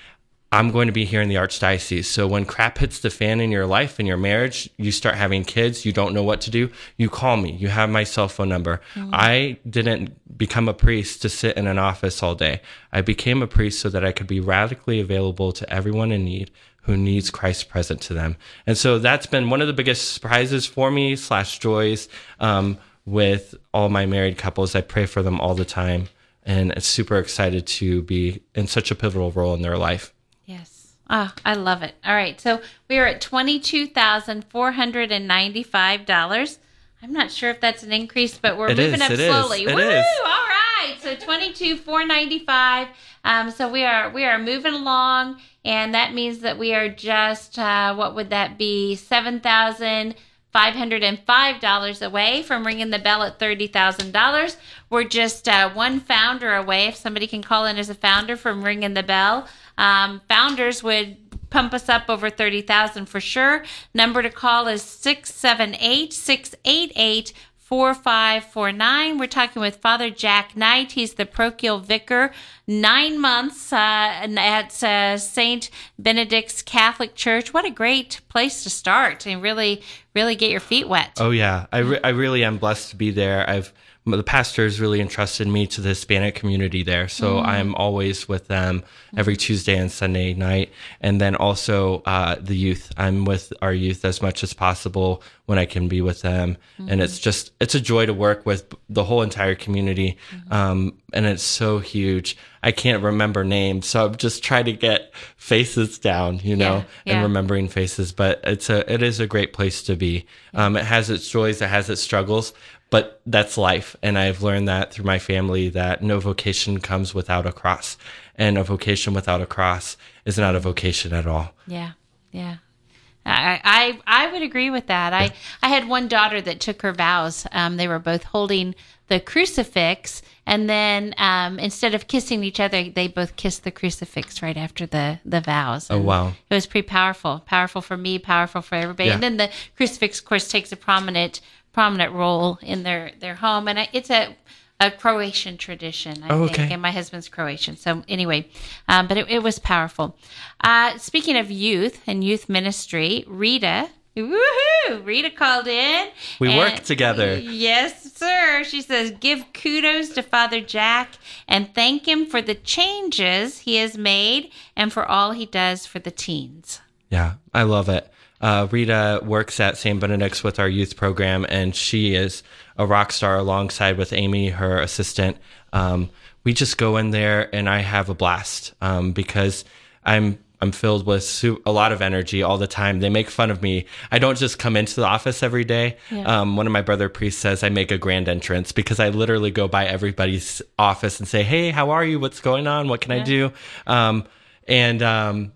I'm going to be here in the Archdiocese. So when crap hits the fan in your life, in your marriage, you start having kids, you don't know what to do, you call me. You have my cell phone number. Mm-hmm. I didn't become a priest to sit in an office all day. I became a priest so that I could be radically available to everyone in need who needs Christ present to them. And so that's been one of the biggest surprises for me slash joys um, with all my married couples. I pray for them all the time and it's super excited to be in such a pivotal role in their life.
Oh, I love it. All right. So we are at $22,495. I'm not sure if that's an increase, but we're
it
moving
is,
up slowly.
Is,
Woo! Is. All right. So 22,495. Um, so we are we are moving along, and that means that we are just uh, what would that be? Seven thousand five hundred and five dollars away from ringing the bell at thirty thousand dollars. We're just uh, one founder away. If somebody can call in as a founder from ringing the bell, um, founders would pump us up over 30,000 for sure. Number to call is 678 688 4549. We're talking with Father Jack Knight. He's the parochial vicar, nine months uh, at uh, St. Benedict's Catholic Church. What a great place to start and really, really get your feet wet.
Oh yeah, I, re- I really am blessed to be there. I've the pastor has really entrusted me to the Hispanic community there, so
Mm.
I'm always with them every Tuesday and Sunday night, and then also uh, the youth. I'm with our youth as much as possible when I can be with them, and it's
Mm-hmm.
just it's a joy to work with the whole entire community,
Mm-hmm.
um, and it's so huge. I can't remember names, so I'm just trying to get faces down, you know,
Yeah, yeah.
and remembering faces. But it's a it is a great place to be. Um, it has its joys, it has its struggles, but that's life. And I've learned that through my family that no vocation comes without a cross, and a vocation without a cross is not a vocation at all.
Yeah, yeah. I, I I would agree with that. I I had one daughter that took her vows. Um, they were both holding the crucifix, and then um, instead of kissing each other, they both kissed the crucifix right after the the vows.
Oh wow!
It was pretty powerful, powerful for me, powerful for everybody.
Yeah.
And then the crucifix, of course, takes a prominent prominent role in their their home, and it's a a Croatian tradition, I
Oh,
think,
okay.
and my husband's Croatian. So anyway, um, but it, it was powerful. Uh, speaking of youth and youth ministry, Rita. Woohoo! Rita called in.
We work together.
Yes, sir. She says, give kudos to Father Jack and thank him for the changes he has made and for all he does for the teens.
Yeah, I love it. Uh, Rita works at St. Benedict's with our youth program, and she is a rock star alongside with Amy, her assistant. Um, we just go in there, and I have a blast um, because I'm I'm filled with su- a lot of energy all the time. They make fun of me. I don't just come into the office every day.
Yeah.
Um, one of my brother priests says I make a grand entrance because I literally go by everybody's office and say, "Hey, how are you? What's going on? What can I do?" Um, and um,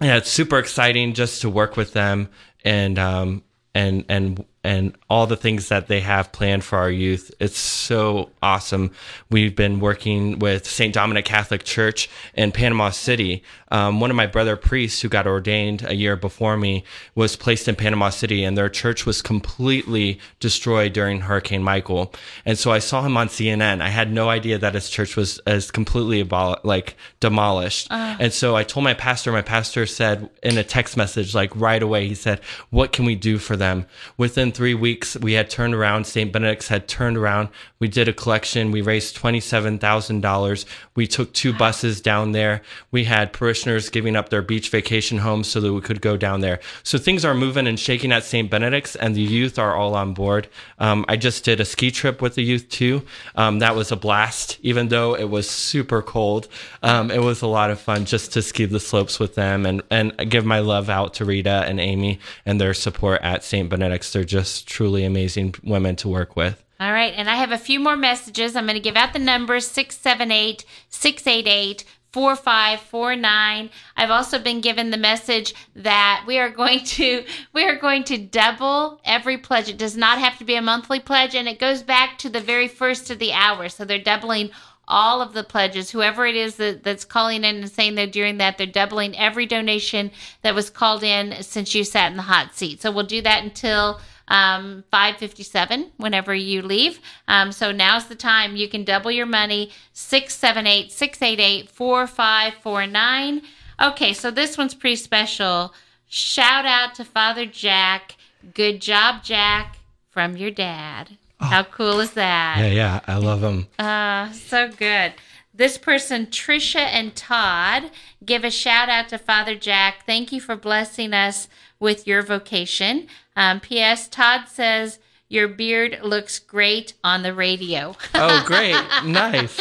yeah, it's super exciting just to work with them and um and and and all the things that they have planned for our youth. It's so awesome. We've been working with St. Dominic Catholic Church in Panama City. Um, one of my brother priests who got ordained a year before me was placed in Panama City, and their church was completely destroyed during Hurricane Michael. And so I saw him on CNN. I had no idea that his church was as completely abol- like demolished. And so I told my pastor. My pastor said in a text message, like right away, he said, "What can we do for them?" Within three weeks, we had turned around. St. Benedict's had turned around. We did a collection. We raised twenty-seven thousand dollars. We took two buses down there. We had parishioners giving up their beach vacation homes so that we could go down there. So things are moving and shaking at St. Benedict's, and the youth are all on board. Um, I just did a ski trip with the youth too. Um, that was a blast, even though it was super cold. Um, it was a lot of fun just to ski the slopes with them and and give my love out to Rita and Amy and their support at St. Benedict's. They're just truly amazing women to work with.
All right, and I have a few more messages. I'm going to give out the numbers 678 688 4549. I've also been given the message that we are going to we are going to double every pledge. It does not have to be a monthly pledge and it goes back to the very first of the hour. So they're doubling all of the pledges. Whoever it is that, that's calling in and saying they're doing that, they're doubling every donation that was called in since you sat in the hot seat. So we'll do that until um, 557 whenever you leave. Um, so now's the time. You can double your money 678 688 4549. Okay, so this one's pretty special. Shout out to Father Jack. Good job, Jack, from your dad. How cool is that?
Yeah, yeah, I love him.
Uh, so good. This person, Trisha and Todd, give a shout out to Father Jack. Thank you for blessing us with your vocation. Um, P.S. Todd says your beard looks great on the radio.
Oh, great, nice.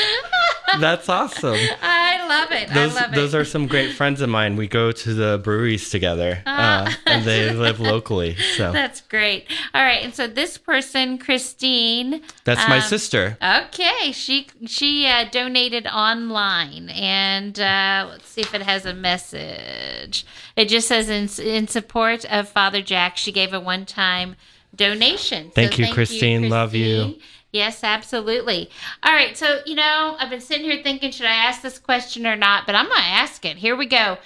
That's awesome.
I love it.
Those
I love
those are some great friends of mine. We go to the breweries together, uh, and they live locally. So
That's great. All right, and so this person, Christine.
that's my
um,
sister.
Okay, she she uh, donated online, and uh, let's see if it has a message. It just says in in support of Father Jack, she gave a one time donation.
Thank you, Christine. Love you.
Yes, absolutely. All right, so you know, I've been sitting here thinking, should I ask this question or not? But I'm gonna ask it. Here we go.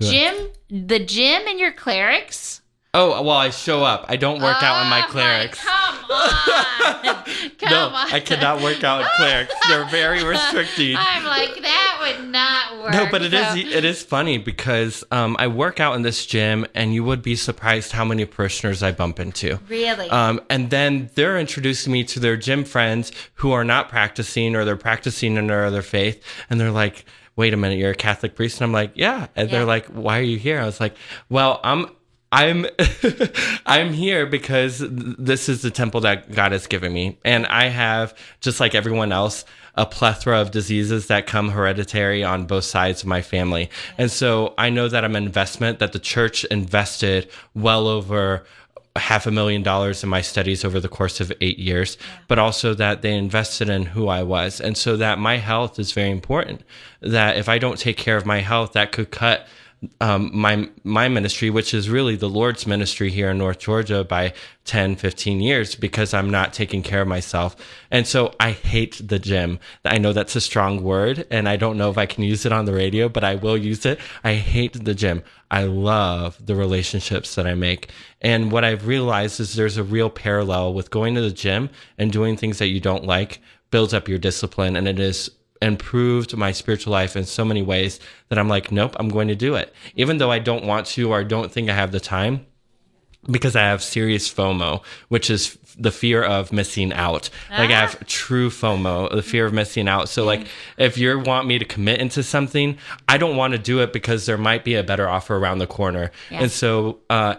Jim, the gym and your clerics.
Oh well, I show up. I don't work out in my
Oh,
clerics.
come on. Come
no,
on.
I cannot work out in clerics. They're very restricting.
I'm like, that would not work.
No, but it is
So-
it is funny because um, I work out in this gym, and you would be surprised how many parishioners I bump into.
Really?
Um, and then they're introducing me to their gym friends who are not practicing or they're practicing in their other faith, and they're like, "Wait a minute, you're a Catholic priest?" And I'm like, "Yeah." And
Yeah.
they're like, "Why are you here?" I was like, "Well, I'm." I'm I'm here because this is the temple that God has given me, and I have just like everyone else a plethora of diseases that come hereditary on both sides of my family, and so I know that I'm an investment that the church invested well over half a million dollars in my studies over the course of eight years, but also that they invested in who I was, and so that my health is very important. That if I don't take care of my health, that could cut um, my my ministry, which is really the Lord's ministry here in North Georgia, by 10, 15 years because I'm not taking care of myself. And so I hate the gym. I know that's a strong word, and I don't know if I can use it on the radio, but I will use it. I hate the gym. I love the relationships that I make. And what I've realized is there's a real parallel with going to the gym and doing things that you don't like builds up your discipline, and it is improved my spiritual life in so many ways that I'm like, nope, I'm going to do it. Even though I don't want to or I don't think I have the time, because I have serious FOMO, which is the fear of missing out. Like I
Ah.
have true FOMO, the fear of missing out. So like if you want me to commit into something, I don't want to do it because there might be a better offer around the corner.
Yeah.
And so uh,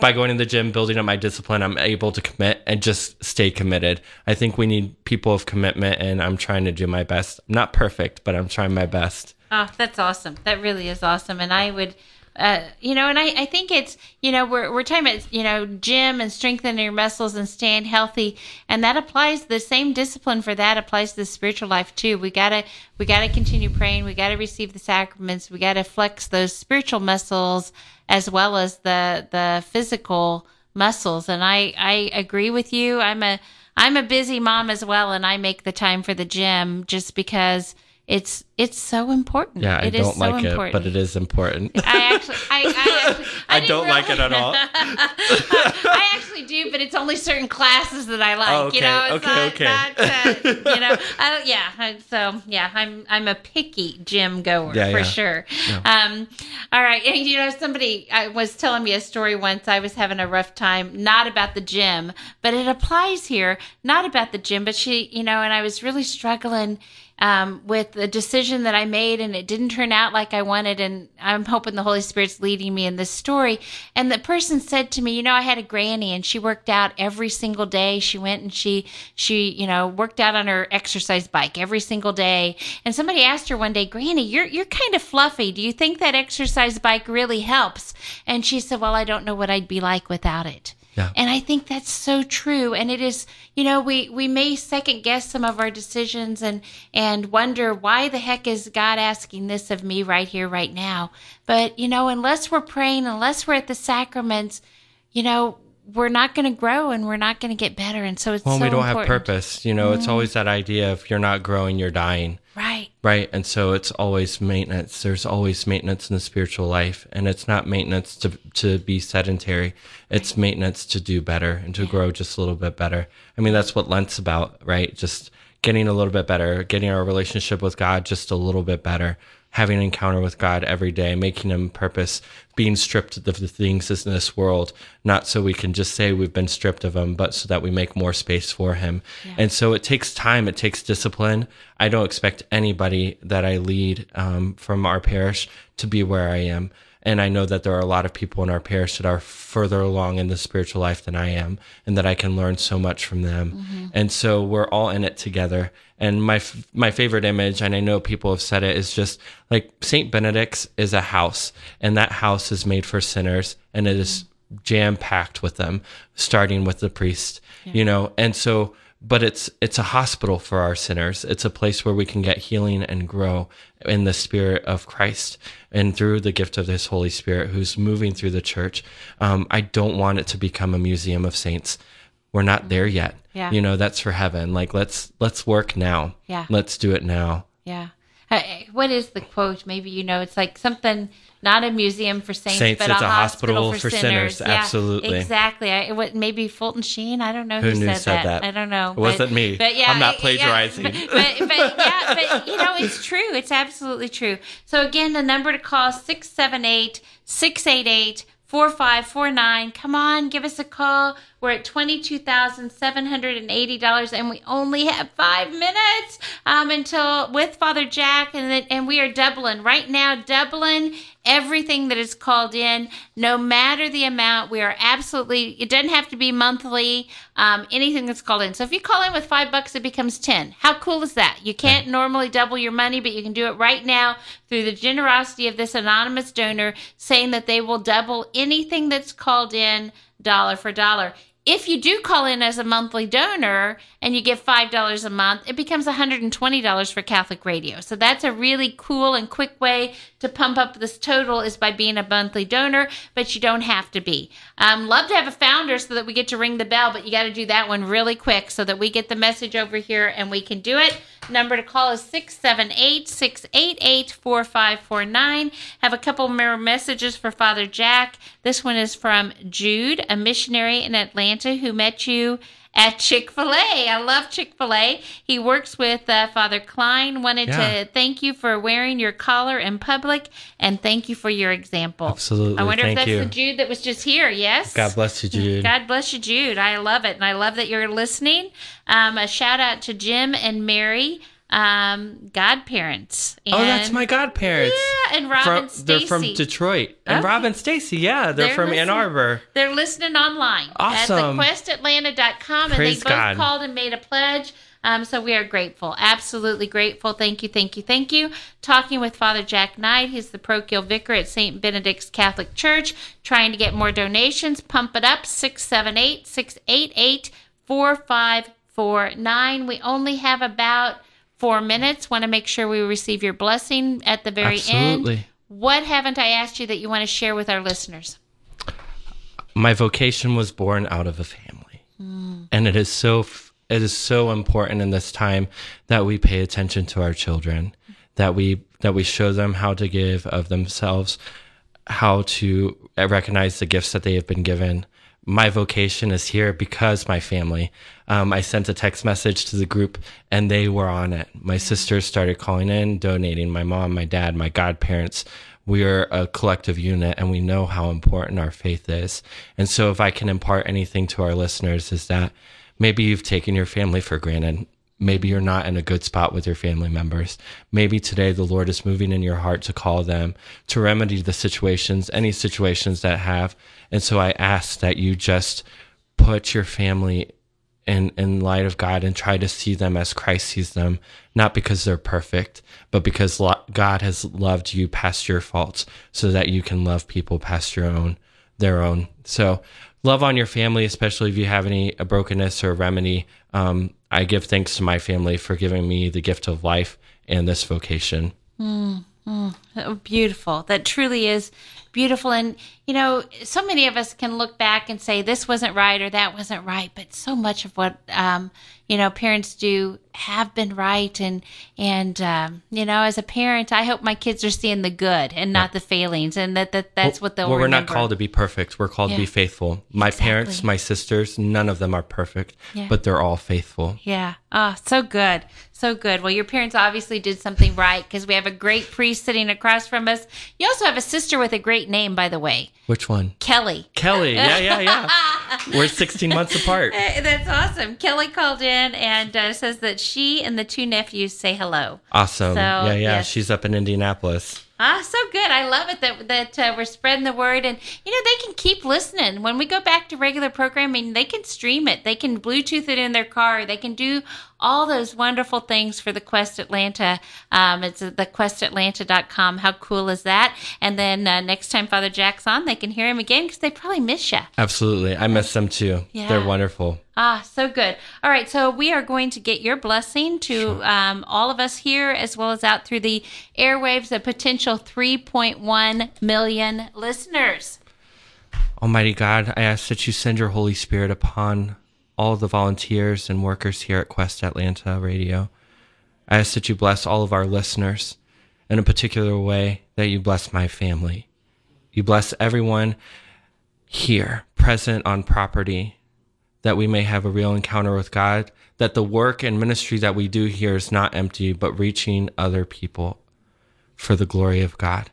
by going to the gym, building up my discipline, I'm able to commit and just stay committed. I think we need people of commitment and I'm trying to do my best. I'm not perfect, but I'm trying my best.
Oh, that's awesome. That really is awesome. And I would, uh, you know, and I, I think it's, you know, we're, we're talking about, you know, gym and strengthening your muscles and staying healthy. And that applies, the same discipline for that applies to the spiritual life too. We gotta, we gotta continue praying. We gotta receive the sacraments. We gotta flex those spiritual muscles as well as the, the physical muscles. And I, I agree with you. I'm a, I'm a busy mom as well. And I make the time for the gym just because it's, it's so important.
Yeah, I
It is
don't
so
like
important.
it, but it is important.
I actually, I, I, actually,
I
didn't
don't like it at all.
I actually do, but it's only certain classes that I like.
Oh,
You know, it's
okay,
not,
okay.
not uh, you know, I, yeah. So yeah, I'm I'm a picky gym goer
Yeah,
for
yeah.
sure. Um, all right, and you know, somebody I was telling me a story once. I was having a rough time, not about the gym, but it applies here. Not about the gym, but she, you know, and I was really struggling um, with the decision that I made, and it didn't turn out like I wanted. And I'm hoping the Holy Spirit's leading me in this story. And the person said to me, you know, I had a granny, and she worked out every single day. She went and she she you know worked out on her exercise bike every single day. And somebody asked her one day, Granny, you're you're kind of fluffy. Do you think that exercise bike really helps? And she said, Well, I don't know what I'd be like without it.
Yeah.
And I think that's so true. And it is, you know, we, we may second guess some of our decisions and, and wonder why the heck is God asking this of me right here, right now? But, you know, unless we're praying, unless we're at the sacraments, you know, we're not going to grow and we're not going to get better. And so it's
Well,
so
we don't have purpose. You know, it's mm-hmm. always that idea if you're not growing, you're dying.
Right.
Right. And so it's always maintenance. There's always maintenance in the spiritual life. And it's not maintenance to, to be sedentary. It's maintenance to do better and to grow just a little bit better. I mean, that's what Lent's about, right? Just getting a little bit better, getting our relationship with God just a little bit better, having an encounter with God every day, making him purpose, being stripped of the things in this world, not so we can just say we've been stripped of them, but so that we make more space for him. And so it takes time, it takes discipline. I don't expect anybody that I lead um, from our parish to be where I am. And I know that there are a lot of people in our parish that are further along in the spiritual life than I am, and that I can learn so much from them. Mm-hmm. And so we're all in it together. And my f- my favorite image, and I know people have said it, is just like Saint Benedict's is a house, and that house is made for sinners, and it is mm-hmm. jam packed with them, starting with the priest. You know, and so but it's it's a hospital for our sinners. It's a place where we can get healing and grow in the spirit of Christ and through the gift of His Holy Spirit, who's moving through the church. Um, I don't want it to become a museum of saints. We're not there yet.
Yeah.
You know, that's for heaven. Like let's let's work now.
Yeah.
Let's do it now.
Yeah. uh, what is the quote? Maybe you know. It's like something not a museum for saints,
Saints,
but
it's
a, hospital,
hospital
for,
for
sinners.
sinners.
Yeah,
Absolutely.
exactly. I, what maybe Fulton Sheen? I don't know who,
Who knew
said,
said
that.
that?
I don't know.
It wasn't me. I'm not
yeah,
plagiarizing.
but, but, but yeah, but you know, it's true. It's absolutely true. So again, the number to call is 678 688 4549. Come on, give us a call. We're at $22,780 and we only have five minutes um, until with Father Jack. And, then, and we are doubling right now, doubling everything that is called in, no matter the amount. We are absolutely, it doesn't have to be monthly, um, anything that's called in. So if you call in with five bucks, it becomes 10. How cool is that? You can't normally double your money, but you can do it right now through the generosity of this anonymous donor saying that they will double anything that's called in dollar for dollar. If you do call in as a monthly donor and you give $5 a month, it becomes $120 for Catholic Radio. So that's a really cool and quick way to pump up this total is by being a monthly donor, but you don't have to be. Um, love to have a founder so that we get to ring the bell, but you got to do that one really quick so that we get the message over here and we can do it. Number to call is 678 688 4549. Have a couple more messages for Father Jack. This one is from Jude, a missionary in Atlanta who met you at Chick fil A. I love Chick fil A. He works with uh, Father Klein. Wanted
Yeah.
to thank you for wearing your collar in public and thank you for your example.
Absolutely.
I wonder
Thank
if that's
you.
the Jude that was just here. Yes.
God bless you, Jude.
God bless you, Jude. I love it. And I love that you're listening. Um, a shout out to Jim and Mary, um, godparents.
oh, that's my godparents.
Yeah, and Robin
From, they're from Detroit. And
Okay.
Robin Stacy, yeah, they're,
They're
from Ann. Arbor.
They're listening online
Awesome.
at thequestatlanta.com, and
Praise
they both
God.
called and made a pledge. Um, so we are grateful, absolutely grateful. Thank you, thank you, thank you. Talking with Father Jack Knight, he's the parochial vicar at St. Benedict's Catholic Church, trying to get more donations. Pump it up 678 688 4549. We only have about four minutes. Want to make sure we receive your blessing at the very end. What haven't I asked you that you want to share with our listeners?
my vocation was born out of a family mm. and it is so it is so important in this time that we pay attention to our children that we that we show them how to give of themselves how to recognize the gifts that they have been given my vocation is here because my family um, i sent a text message to the group and they were on it my sisters started calling in donating my mom my dad my godparents we are a collective unit and we know how important our faith is. And so if I can impart anything to our listeners is that maybe you've taken your family for granted. Maybe you're not in a good spot with your family members. Maybe today the Lord is moving in your heart to call them to remedy the situations, any situations that have. And so I ask that you just put your family in in light of God and try to see them as Christ sees them, not because they're perfect, but because God has loved you past your faults, so that you can love people past your own, their own. So, love on your family, especially if you have any brokenness or remedy. Um, I give thanks to my family for giving me the gift of life and this vocation.
Oh, beautiful. That truly is beautiful. And, you know, so many of us can look back and say this wasn't right or that wasn't right, but so much of what, um, you know, parents do have been right. And, and, um, you know, as a parent, I hope my kids are seeing the good and not the failings and that, that that's what they'll
well, we're not called to be perfect. We're called
Yeah.
to be faithful. My parents, my sisters, none of them are perfect,
Yeah.
but they're all faithful.
Yeah. Oh, so good. So good. Well, your parents obviously did something right because we have a great priest sitting across from us. You also have a sister with a great name, by the way,
Which one?
Kelly.
Kelly. Yeah, yeah, yeah. We're 16 months apart.
Eh, That's awesome. Kelly called in and uh, says that she and the two nephews say hello.
Awesome.
So,
yeah, yeah.
yes.
She's up in Indianapolis.
Ah, so good. I love it that that uh, we're spreading the word, and you know they can keep listening. When we go back to regular programming, they can stream it. They can Bluetooth it in their car. They can do all those wonderful things for the Quest Atlanta. Um, it's at thequestatlanta.com. How cool is that? And then uh, next time Father Jack's on, they can hear him again because they probably miss you.
Absolutely. I miss them too.
Yeah.
They're wonderful.
Ah, so good. All right, so we are going to get your blessing to um, all of us here, as well as out through the airwaves, a potential 3.1 million listeners.
Almighty God, I ask that you send your Holy Spirit upon all the volunteers and workers here at Quest Atlanta Radio. I ask that you bless all of our listeners in a particular way, that you bless my family. You bless everyone here present on property, that we may have a real encounter with God, that the work and ministry that we do here is not empty, but reaching other people for the glory of God.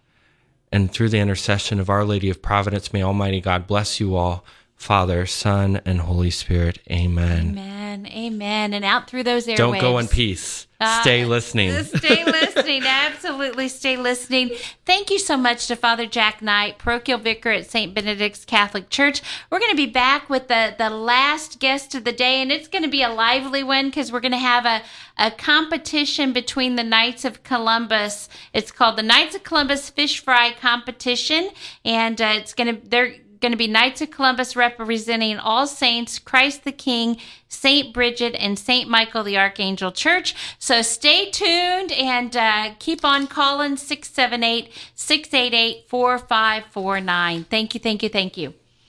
And through the intercession of Our Lady of Providence, may Almighty God bless you all, Father, Son, and Holy Spirit. Amen.
Amen. Amen. And out through those airwaves.
Don't go in peace.
Uh,
stay listening.
Stay listening. Absolutely stay listening. Thank you so much to Father Jack Knight, parochial vicar at St. Benedict's Catholic Church. We're going to be back with the, the last guest of the day, and it's going to be a lively one because we're going to have a, a competition between the Knights of Columbus. It's called the Knights of Columbus Fish Fry Competition, and uh, it's going to, they're, going to be Knights of Columbus representing All Saints, Christ the King, St. Bridget, and St. Michael the Archangel Church. So stay tuned and uh, keep on calling 678 688 4549. Thank you, thank you, thank you.